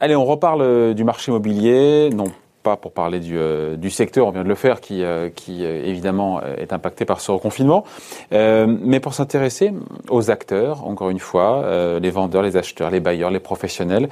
Allez, on reparle euh, du marché immobilier, non pas pour parler du, euh, secteur, on vient de le faire, qui, euh, qui évidemment est impacté par ce reconfinement, mais pour s'intéresser aux acteurs, encore une fois, les vendeurs, les acheteurs, les bailleurs, les professionnels,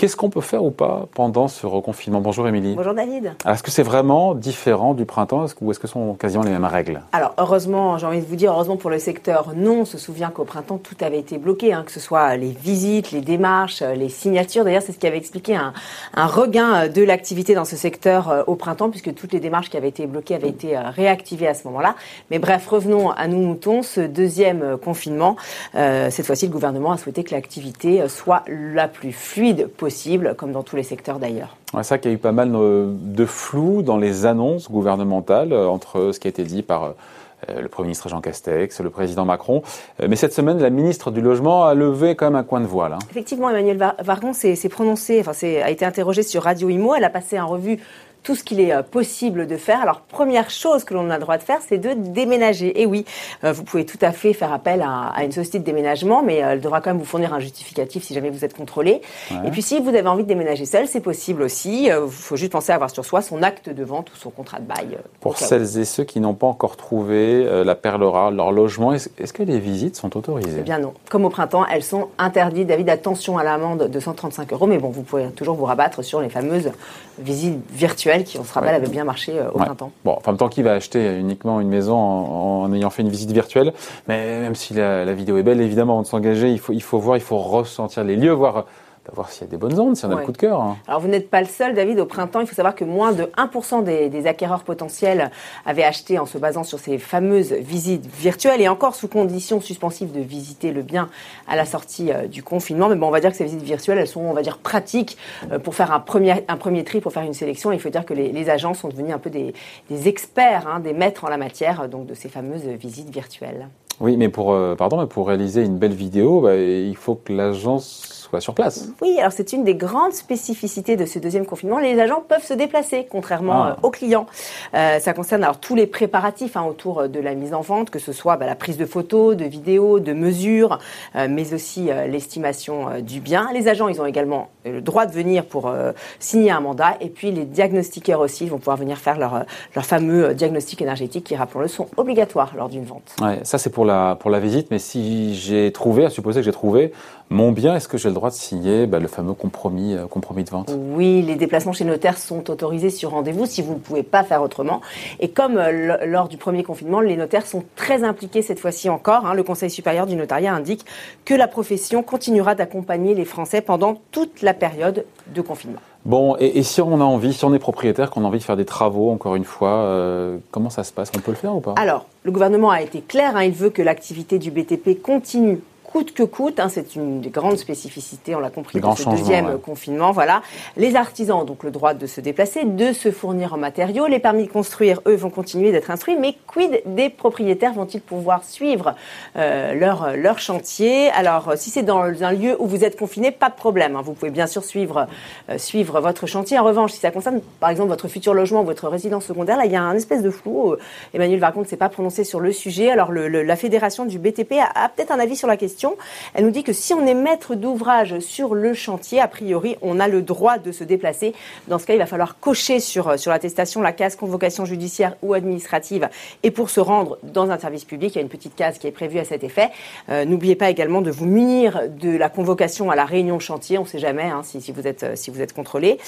Qu'est-ce qu'on peut faire ou pas pendant ce reconfinement? Bonjour Émilie. Bonjour David. Est-ce que c'est vraiment différent du printemps? Ou est-ce que ce sont quasiment les mêmes règles? Alors heureusement, j'ai envie de vous dire, heureusement pour le secteur, non. On se souvient qu'au printemps, tout avait été bloqué, hein, que ce soit les visites, les démarches, les signatures. D'ailleurs, c'est ce qui avait expliqué un, regain de l'activité dans ce secteur euh, au printemps, puisque toutes les démarches qui avaient été bloquées avaient été euh, réactivées à ce moment-là. Mais bref, revenons à nous moutons. Ce deuxième euh, confinement, cette fois-ci, le gouvernement a souhaité que l'activité soit la plus fluide possible comme dans tous les secteurs d'ailleurs. C'est ça qu'il y a eu pas mal de flou dans les annonces gouvernementales euh, entre ce qui a été dit par euh, le Premier ministre Jean Castex, le président Macron. Euh, mais cette semaine, la ministre du Logement a levé quand même un coin de voile. Effectivement, Emmanuel Vargon s'est prononcé, enfin, a été interrogé sur Radio Imo. Elle a passé en revue tout ce qu'il est euh, possible de faire. Alors, première chose que l'on a le droit de faire, c'est de déménager. Et oui, euh, vous pouvez tout à fait faire appel à, une société de déménagement, mais euh, elle devra quand même vous fournir un justificatif si jamais vous êtes contrôlé. Et puis, si vous avez envie de déménager seul, c'est possible aussi. Il faut juste penser à avoir sur soi son acte de vente ou son contrat de bail. Pour celles et ceux qui n'ont pas encore trouvé la perle rare, leur logement, est-ce que les visites sont autorisées? Eh bien non. Comme au printemps, elles sont interdites. David, attention à l'amende de 135 euros, mais bon, vous pouvez toujours vous rabattre sur les fameuses visites virtuelles qui, on se rappelle, avait bien marché euh, au printemps. Bon, en même temps, qui va acheter uniquement une maison en, ayant fait une visite virtuelle. Mais même si la, vidéo est belle, évidemment, on de s'engager, il faut, il faut voir, il faut ressentir les lieux, voir voir s'il y a des bonnes ondes, si on a le coup de cœur. Hein. Alors vous n'êtes pas le seul, David. Au printemps, il faut savoir que moins de 1% des, acquéreurs potentiels avaient acheté en se basant sur ces fameuses visites virtuelles et encore sous condition suspensive de visiter le bien à la sortie euh, du confinement. Mais bon, on va dire que ces visites virtuelles, elles sont, on va dire, pratiques euh, pour faire un premier, un premier tri, pour faire une sélection. il faut dire que les, agents sont devenus un peu des, experts, hein, des maîtres en la matière, donc de ces fameuses visites virtuelles. Oui, mais pour, euh, pardon, mais pour réaliser une belle vidéo, bah, il faut que l'agence sur place. Oui, alors c'est une des grandes spécificités de ce deuxième confinement. Les agents peuvent se déplacer, contrairement ah. euh, aux clients. Euh, ça concerne alors tous les préparatifs hein, autour de la mise en vente, que ce soit bah, la prise de photos, de vidéos, de mesures, euh, mais aussi l'estimation du bien. Les agents, ils ont également le droit de venir pour signer un mandat. Et puis les diagnostiqueurs aussi, ils vont pouvoir venir faire leur, leur fameux diagnostic énergétique qui, rappelons-le, sont obligatoires lors d'une vente. Ouais, ça c'est pour la, pour la visite, mais si j'ai trouvé, à supposer que j'ai trouvé mon bien, est-ce que j'ai le droit de signer bah, le fameux compromis, euh, compromis de vente Oui, les déplacements chez notaire sont autorisés sur rendez-vous si vous ne pouvez pas faire autrement. Et comme euh, lors du premier confinement, les notaires sont très impliqués cette fois-ci encore. Hein, le Conseil supérieur du notariat indique que la profession continuera d'accompagner les Français pendant toute la période de confinement. Bon, et, si on a envie, si on est propriétaire, qu'on a envie de faire des travaux, encore une fois, euh, comment ça se passe? On peut le faire ou pas? Alors, le gouvernement a été clair, hein, il veut que l'activité du BTP continue coûte que coûte. Hein, c'est une des grandes spécificités, on l'a compris, dans ce deuxième confinement. Voilà. Les artisans ont donc le droit de se déplacer, de se fournir en matériaux. Les permis de construire, eux, vont continuer d'être instruits. Mais quid des propriétaires Vont-ils pouvoir suivre euh, leur, leur chantier? Alors, si c'est dans un lieu où vous êtes confiné, pas de problème. Hein. Vous pouvez bien sûr suivre, euh, suivre votre chantier. En revanche, si ça concerne, par exemple, votre futur logement, votre résidence secondaire, là, il y a un espèce de flou. Emmanuel Vargon ne s'est pas prononcé sur le sujet. Alors, le, la fédération du BTP a peut-être un avis sur la question. Elle nous dit que si on est maître d'ouvrage sur le chantier, a priori, on a le droit de se déplacer. Dans ce cas, il va falloir cocher sur, euh, sur l'attestation la case convocation judiciaire ou administrative. Et pour se rendre dans un service public, il y a une petite case qui est prévue à cet effet. Euh, n'oubliez pas également de vous munir de la convocation à la réunion chantier. On ne sait jamais hein, si, si, vous êtes, euh, si vous êtes contrôlé.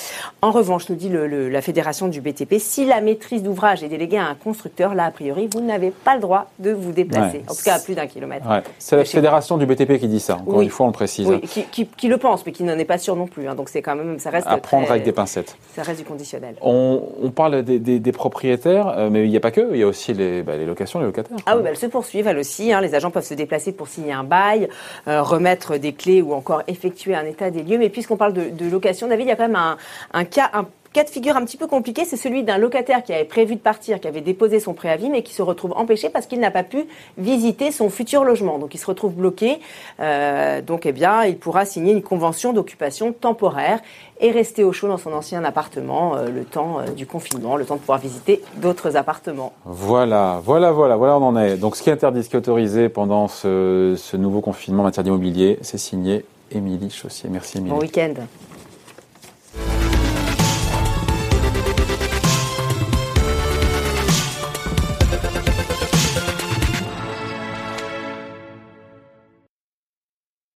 En revanche, nous dit le, la fédération du BTP, si la maîtrise d'ouvrage est déléguée à un constructeur, là, a priori, vous n'avez pas le droit de vous déplacer. En tout cas, à plus d'un kilomètre. C'est la fédération du BTP qui dit ça. Encore une fois, on le précise. Oui, qui, le pense, mais qui n'en est pas sûr non plus. Hein. Donc c'est quand même, ça reste à prendre avec des pincettes. Ça reste du conditionnel. On, parle des, propriétaires, euh, mais il n'y a pas que. Il y a aussi les, bah, les locations, les locataires. Ah oui, bah, elles se poursuivent elles aussi. Hein. Les agents peuvent se déplacer pour signer un bail, euh, remettre des clés ou encore effectuer un état des lieux. Mais puisqu'on parle de, location, David, il y a quand même un, un cas un cas de figure un petit peu compliqué, c'est celui d'un locataire qui avait prévu de partir, qui avait déposé son préavis, mais qui se retrouve empêché parce qu'il n'a pas pu visiter son futur logement. Donc il se retrouve bloqué. Euh, donc eh bien, il pourra signer une convention d'occupation temporaire et rester au chaud dans son ancien appartement euh, le temps euh, du confinement, le temps de pouvoir visiter d'autres appartements. Voilà, voilà, voilà, voilà, on en est. Donc ce qui est interdit, ce qui est autorisé pendant ce, ce nouveau confinement en matière d'immobilier, c'est signé Émilie Chaussier. Merci Émilie. Bon week-end.